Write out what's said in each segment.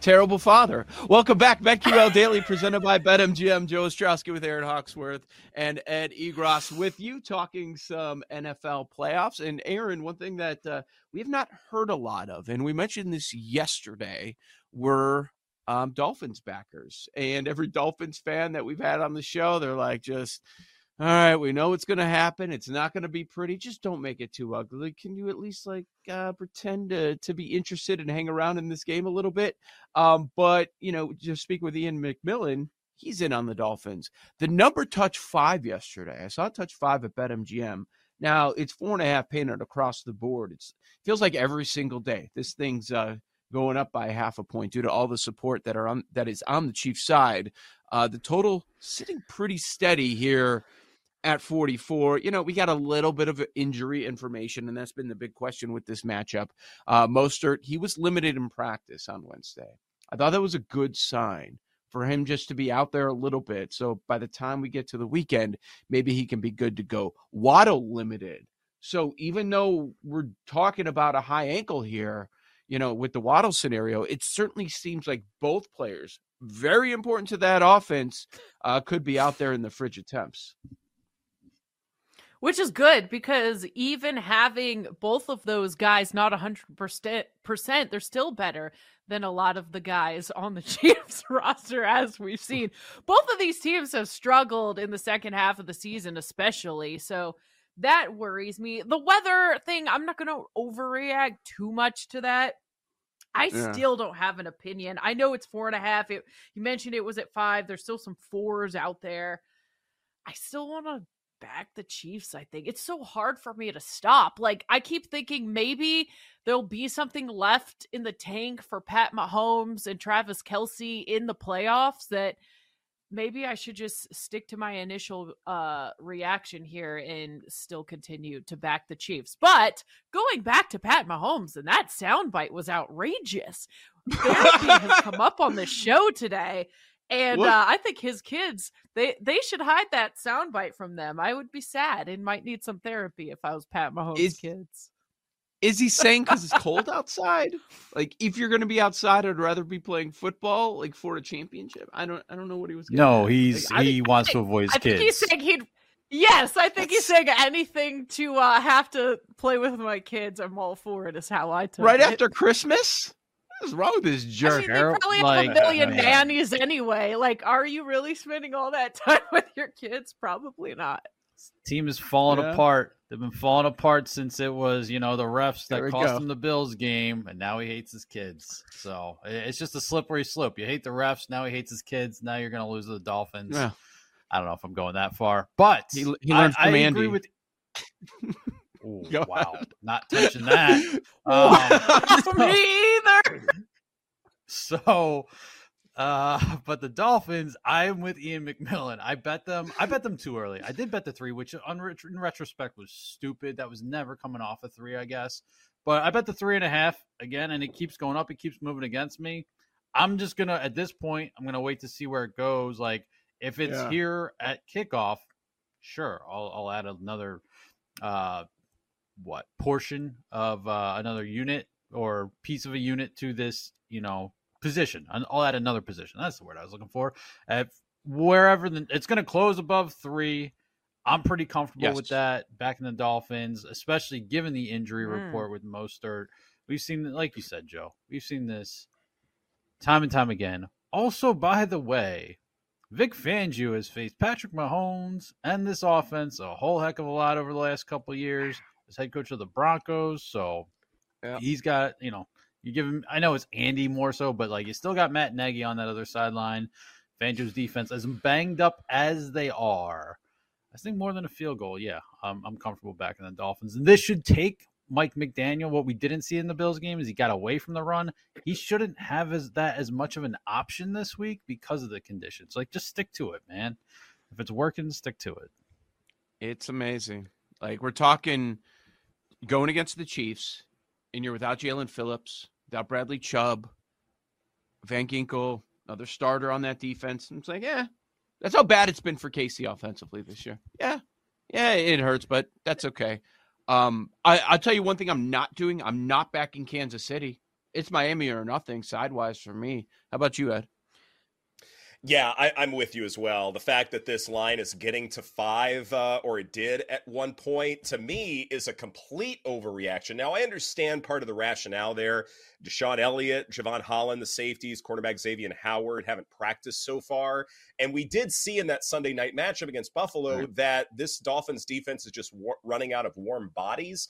terrible father. Welcome back, BetQL Daily, presented by BetMGM. Joe Ostrowski with Erin Hawksworth and Ed Egros with you, talking some NFL playoffs. And Erin, one thing that uh, we have not heard a lot of, and we mentioned this yesterday, were um, Dolphins backers. And every Dolphins fan that we've had on the show, they're like, just, all right, we know it's going to happen. It's not going to be pretty. Just don't make it too ugly. Can you at least like uh, pretend to, to be interested and hang around in this game a little bit? Um, but, you know, just speak with Ian McMillan. He's in on the Dolphins. The number touched five yesterday. I saw it touch five at BetMGM. Now it's four and a half painted across the board. It's feels like every single day this thing's uh, going up by half a point due to all the support that are on that is on the Chiefs side. Uh, the total sitting pretty steady here at 44. You know, we got a little bit of injury information, and that's been the big question with this matchup. Uh, Mostert, he was limited in practice on Wednesday. I thought that was a good sign for him just to be out there a little bit. So by the time we get to the weekend, maybe he can be good to go. Waddle limited. So even though we're talking about a high ankle here, you know, with the Waddle scenario, it certainly seems like both players, very important to that offense, uh, could be out there in the fridge attempts. Which is good because even having both of those guys not 100%, they're still better than a lot of the guys on the Chiefs roster, as we've seen. Both of these teams have struggled in the second half of the season, especially. So that worries me. The weather thing, I'm not going to overreact too much to that. I yeah. still don't have an opinion. I know it's four and a half. It, you mentioned it was at five. There's still some fours out there. I still want to back the Chiefs, I think. It's so hard for me to stop. Like, I keep thinking maybe there'll be something left in the tank for Pat Mahomes and Travis Kelce in the playoffs that – maybe I should just stick to my initial uh, reaction here and still continue to back the Chiefs. But going back to Pat Mahomes, and that soundbite was outrageous. Therapy has come up on the show today. And uh, I think his kids they they should hide that soundbite from them. I would be sad and might need some therapy if I was Pat Mahomes' Is, kids. Is he saying because it's cold outside? Like, if you're going to be outside, I'd rather be playing football, like for a championship. I don't, I don't know what he was. No, at. he's like, he I, wants to avoid his I kids. he's saying he'd. Yes, I think he's saying anything to uh, have to play with my kids. I'm all for it. Is how I took right it. after Christmas. What's wrong with this jerk? I mean, they probably like, have a million nannies anyway. Like, are you really spending all that time with your kids? Probably not. Team is falling yeah. apart. They've been falling apart since it was, you know, the refs that cost go. him the Bills game, and now he hates his kids. So it's just a slippery slope. You hate the refs, now he hates his kids. Now you're going to lose to the Dolphins. Yeah. I don't know if I'm going that far, but he, he learned I, from I Andy. agree with. Ooh, wow, not touching that. Um, Me either. So uh, but the Dolphins, I'm with Ian McMillan. I bet them. I bet them too early. I did bet the three, which in retrospect was stupid. That was never coming off a three, I guess. But I bet the three and a half again, and it keeps going up. It keeps moving against me. I'm just gonna at this point. I'm gonna wait to see where it goes. Like if it's yeah. here at kickoff, sure, I'll, I'll add another uh, what portion of uh, another unit or piece of a unit to this, you know, position. I'll add another position. That's the word I was looking for. At wherever the, it's going to close above three, I'm pretty comfortable yes. with that. Back in the Dolphins, especially given the injury mm. report with Mostert. We've seen, like you said, Joe, we've seen this time and time again. Also, by the way, Vic Fangio has faced Patrick Mahomes and this offense a whole heck of a lot over the last couple years as head coach of the Broncos. So yeah. he's got, you know, you give him. I know it's Andy more so, but like you still got Matt Nagy on that other sideline. Fangio's defense, as banged up as they are, I think more than a field goal, yeah, um, I'm comfortable backing the Dolphins. And this should take Mike McDaniel. What we didn't see in the Bills game is he got away from the run. He shouldn't have as that as much of an option this week because of the conditions. Like, just stick to it, man. If it's working, stick to it. It's amazing. Like we're talking going against the Chiefs, and you're without Jaelan Phillips, without Bradley Chubb, Van Ginkel, another starter on that defense. And it's like, yeah, that's how bad it's been for KC offensively this year. Yeah, yeah, it hurts, but that's okay. Um, I, I'll tell you one thing I'm not doing. I'm not back in Kansas City. It's Miami or nothing sidewise for me. How about you, Ed? Yeah, I, am with you as well. The fact that this line is getting to five, uh, or it did at one point, to me is a complete overreaction. Now, I understand part of the rationale there. DeShon Elliott, Jevon Holland, the safeties, cornerback Xavier Howard haven't practiced so far. And we did see in that Sunday night matchup against Buffalo right. that this Dolphins defense is just war- running out of warm bodies.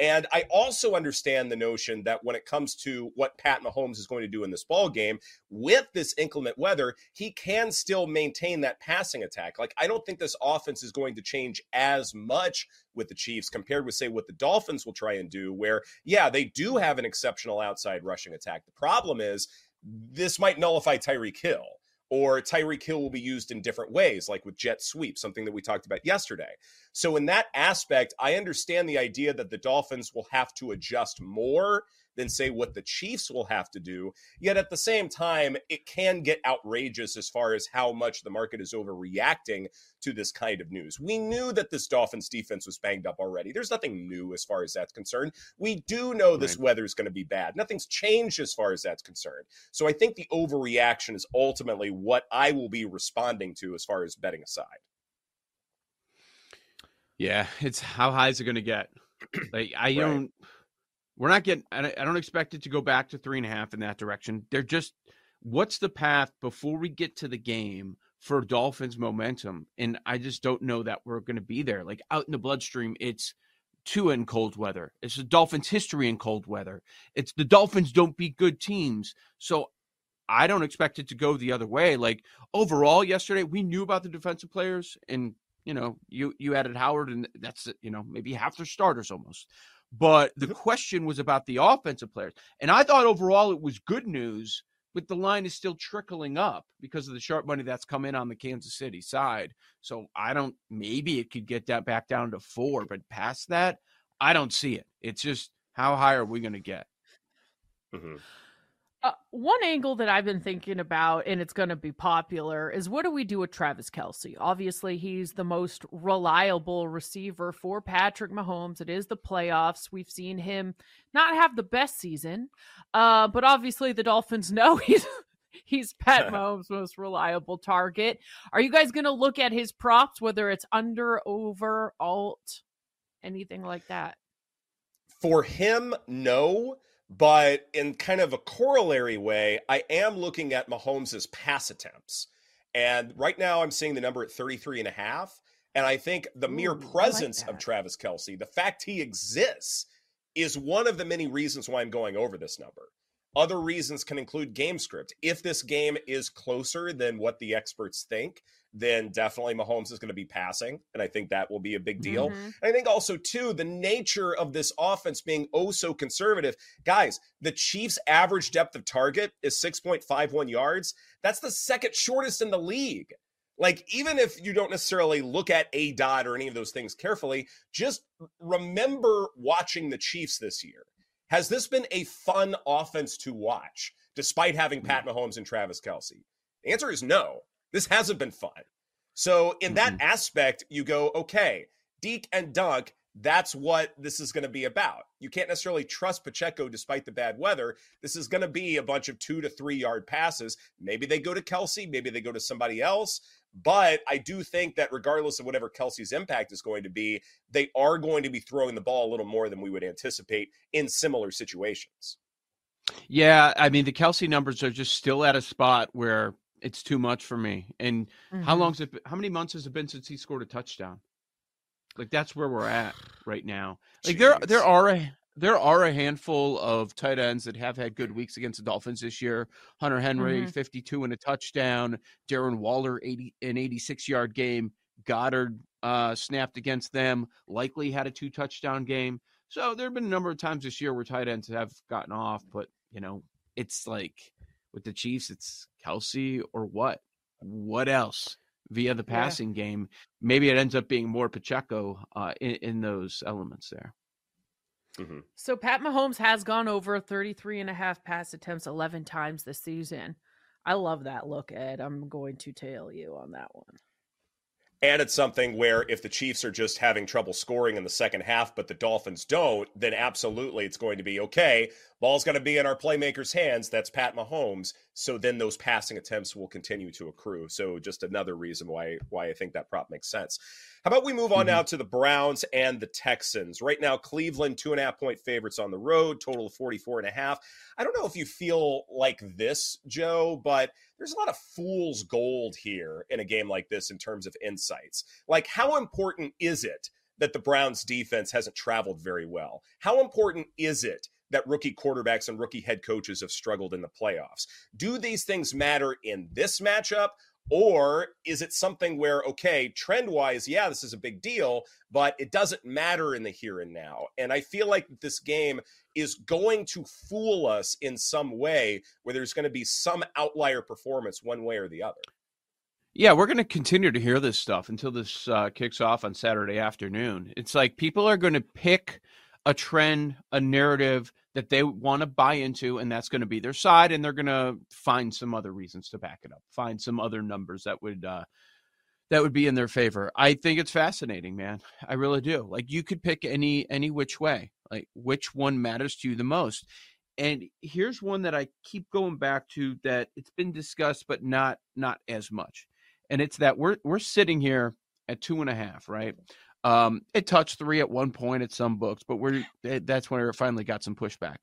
And I also understand the notion that when it comes to what Pat Mahomes is going to do in this ball game with this inclement weather, he can still maintain that passing attack. Like I don't think this offense is going to change as much with the Chiefs compared with say what the Dolphins will try and do where yeah, they do have an exceptional outside rushing attack. The problem is this might nullify Tyreek Hill or Tyreek Hill will be used in different ways, like with jet sweep, something that we talked about yesterday. So, in that aspect, I understand the idea that the Dolphins will have to adjust more than, say, what the Chiefs will have to do. Yet at the same time, it can get outrageous as far as how much the market is overreacting to this kind of news. We knew that this Dolphins defense was banged up already. There's nothing new as far as that's concerned. We do know this right. weather is going to be bad. Nothing's changed as far as that's concerned. So I think the overreaction is ultimately what I will be responding to as far as betting aside. Yeah, it's how high is it going to get? Like I right. don't we're not getting. I don't expect it to go back to three and a half in that direction. They're just. What's the path before we get to the game for Dolphins momentum? And I just don't know that we're going to be there. Like out in the bloodstream, it's Tua in cold weather. It's the Dolphins' history in cold weather. It's the Dolphins don't beat good teams. So I don't expect it to go the other way. Like overall, yesterday we knew about the defensive players, and you know, you you added Howard, and that's you know maybe half their starters almost. But the mm-hmm. question was about the offensive players. And I thought overall it was good news, but the line is still trickling up because of the sharp money that's come in on the Kansas City side. So I don't, maybe it could get that back down to four, but past that, I don't see it. It's just how high are we going to get? Mm-hmm. Uh, one angle that I've been thinking about, and it's going to be popular, is what do we do with Travis Kelce? Obviously, he's the most reliable receiver for Patrick Mahomes. It is the playoffs. We've seen him not have the best season, uh, but obviously the Dolphins know he's he's Pat Mahomes' most reliable target. Are you guys going to look at his props, whether it's under, over, alt, anything like that? For him, no but in kind of a corollary way, I am looking at Mahomes' pass attempts. And right now I'm seeing the number at 33 and a half. And I think the Ooh, mere presence like of Travis Kelce, the fact he exists, is one of the many reasons why I'm going over this number. Other reasons can include game script. If this game is closer than what the experts think, then definitely Mahomes is going to be passing. And I think that will be a big deal. Mm-hmm. I think also, too, the nature of this offense being oh so conservative. Guys, the Chiefs' average depth of target is 6.51 yards. That's the second shortest in the league. Like, even if you don't necessarily look at aDOT or any of those things carefully, just remember watching the Chiefs this year. Has this been a fun offense to watch, despite having Pat mm. Mahomes and Travis Kelce? The answer is no. This hasn't been fun. So, in that mm-hmm. aspect, you go, okay, Deke and Dunk, that's what this is going to be about. You can't necessarily trust Pacheco despite the bad weather. This is going to be a bunch of two to three yard passes. Maybe they go to Kelce, maybe they go to somebody else. But I do think that regardless of whatever Kelce's impact is going to be, they are going to be throwing the ball a little more than we would anticipate in similar situations. Yeah, I mean the Kelce numbers are just still at a spot where it's too much for me. And mm-hmm. how long's it? How many months has it been since he scored a touchdown? Like that's where we're at right now. Like Jeez. there, there are a there are a handful of tight ends that have had good weeks against the Dolphins this year. Hunter Henry, mm-hmm. 52 and a touchdown. Darren Waller, 80 an 86 yard game. Goddard uh, snapped against them, likely had a two touchdown game. So there have been a number of times this year where tight ends have gotten off, but you know, it's like with the Chiefs, it's Kelce or what? What else? Via the passing yeah. game, maybe it ends up being more Pacheco uh, in, in those elements there. Mm-hmm. So Pat Mahomes has gone over 33 and a half pass attempts 11 times this season. I love that look, Ed. I'm going to tail you on that one. And it's something where if the Chiefs are just having trouble scoring in the second half, but the Dolphins don't, then absolutely it's going to be okay. Ball's going to be in our playmakers' hands. That's Pat Mahomes. So then those passing attempts will continue to accrue. So just another reason why why I think that prop makes sense. How about we move on mm-hmm. now to the Browns and the Texans? Right now, Cleveland, two and a half point favorites on the road, total of 44 and a half. I don't know if you feel like this, Joe, but there's a lot of fool's gold here in a game like this in terms of insights. Like, how important is it that the Browns defense hasn't traveled very well? How important is it that rookie quarterbacks and rookie head coaches have struggled in the playoffs? Do these things matter in this matchup? Or is it something where, okay, trend wise, yeah, this is a big deal, but it doesn't matter in the here and now? And I feel like this game is going to fool us in some way where there's going to be some outlier performance one way or the other. Yeah, we're going to continue to hear this stuff until this uh, kicks off on Saturday afternoon. It's like people are going to pick a trend, a narrative that they want to buy into, and that's going to be their side, and they're going to find some other reasons to back it up, find some other numbers that would uh, that would be in their favor. I think it's fascinating, man. I really do. Like you could pick any any which way, like which one matters to you the most. And here's one that I keep going back to that it's been discussed, but not not as much. And it's that we're we're sitting here at two and a half, right? Um, it touched three at one point at some books, but we're eh, that's when it finally got some pushback.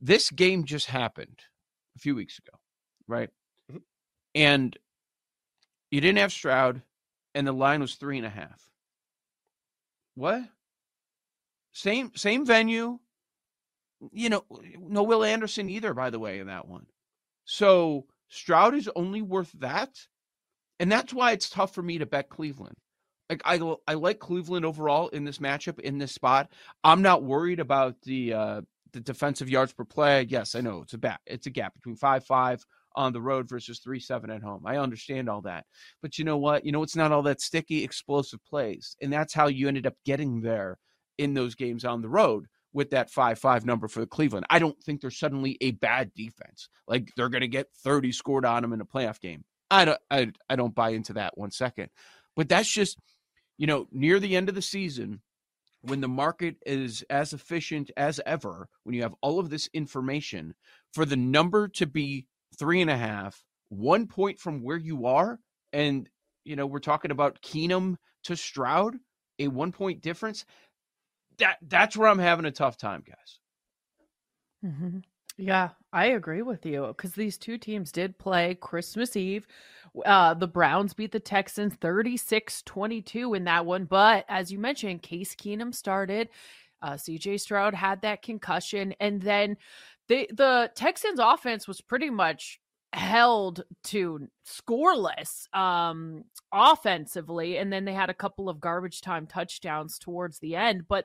This game just happened a few weeks ago, right? Mm-hmm. And you didn't have Stroud, and the line was three and a half. What? Same same venue. You know, no Will Anderson either, by the way, in that one. So Stroud is only worth that. And that's why it's tough for me to bet Cleveland like I I like Cleveland overall in this matchup in this spot. I'm not worried about the uh the defensive yards per play. Yes, I know it's a bat it's a gap between five five on the road versus three seven at home. I understand all that, but you know what? You know it's not all that sticky, explosive plays, and that's how you ended up getting there in those games on the road with that five five number for Cleveland. I don't think they're suddenly a bad defense. Like they're going to get thirty scored on them in a playoff game. I don't I, I don't buy into that one second, but that's just you know, near the end of the season, when the market is as efficient as ever, when you have all of this information, for the number to be three and a half, one point from where you are, and you know, we're talking about Keenum to Stroud, a one point difference. That that's where I'm having a tough time, guys. Mm-hmm. Yeah, I agree with you because these two teams did play Christmas Eve. Uh, the Browns beat the Texans 36 22 in that one. But as you mentioned, Case Keenum started. Uh, CJ Stroud had that concussion. And then the, the Texans offense was pretty much held to scoreless um offensively and then they had a couple of garbage time touchdowns towards the end but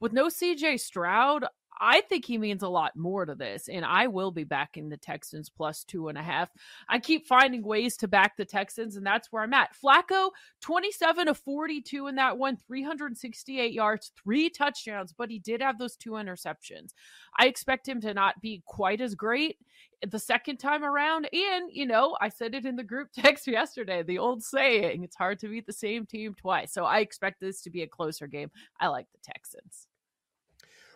with no CJ Stroud I think he means a lot more to this, and I will be backing the Texans plus two and a half. I keep finding ways to back the Texans, and that's where I'm at. Flacco, 27 of 42 in that one, 368 yards, three touchdowns, but he did have those two interceptions. I expect him to not be quite as great the second time around. And, you know, I said it in the group text yesterday the old saying, it's hard to beat the same team twice. So I expect this to be a closer game. I like the Texans.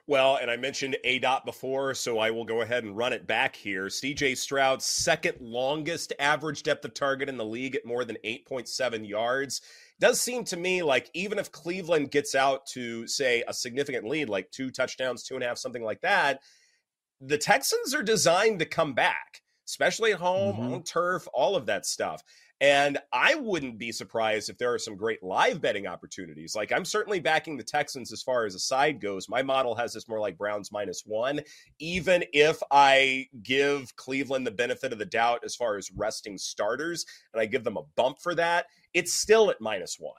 Well, and I mentioned aDOT before, so I will go ahead and run it back here. CJ Stroud's second longest average depth of target in the league at more than 8.7 yards. Does seem to me like even if Cleveland gets out to, say, a significant lead, like two touchdowns, two and a half, something like that, the Texans are designed to come back, especially at home, mm-hmm. on turf, all of that stuff. And I wouldn't be surprised if there are some great live betting opportunities. Like I'm certainly backing the Texans as far as a side goes. My model has this more like Browns minus one, even if I give Cleveland the benefit of the doubt as far as resting starters and I give them a bump for that, it's still at minus one.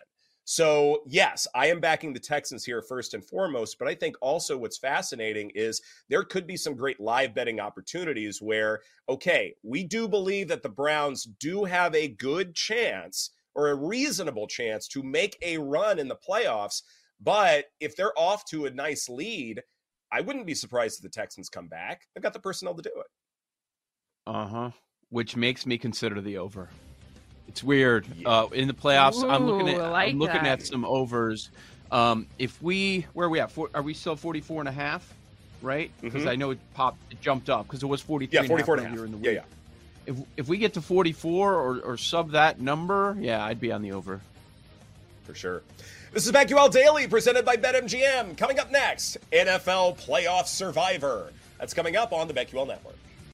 So, yes, I am backing the Texans here first and foremost, but I think also what's fascinating is there could be some great live betting opportunities where, okay, we do believe that the Browns do have a good chance or a reasonable chance to make a run in the playoffs. But if they're off to a nice lead, I wouldn't be surprised if the Texans come back. They've got the personnel to do it. Uh huh. Which makes me consider the over. It's weird. Uh, in the playoffs, I'm looking at like I'm looking that. at some overs. Um, if we where are we at? For, are we still 44 and a half? Right? Because Mhm. I know it popped, it jumped up because it was 43. Yeah, 44 and a half. earlier in the Yeah, yeah. If if we get to 44 or, or sub that number, yeah, I'd be on the over. For sure. This is BetQL Daily presented by BetMGM. Coming up next, NFL Playoff Survivor. That's coming up on the BetQL Network.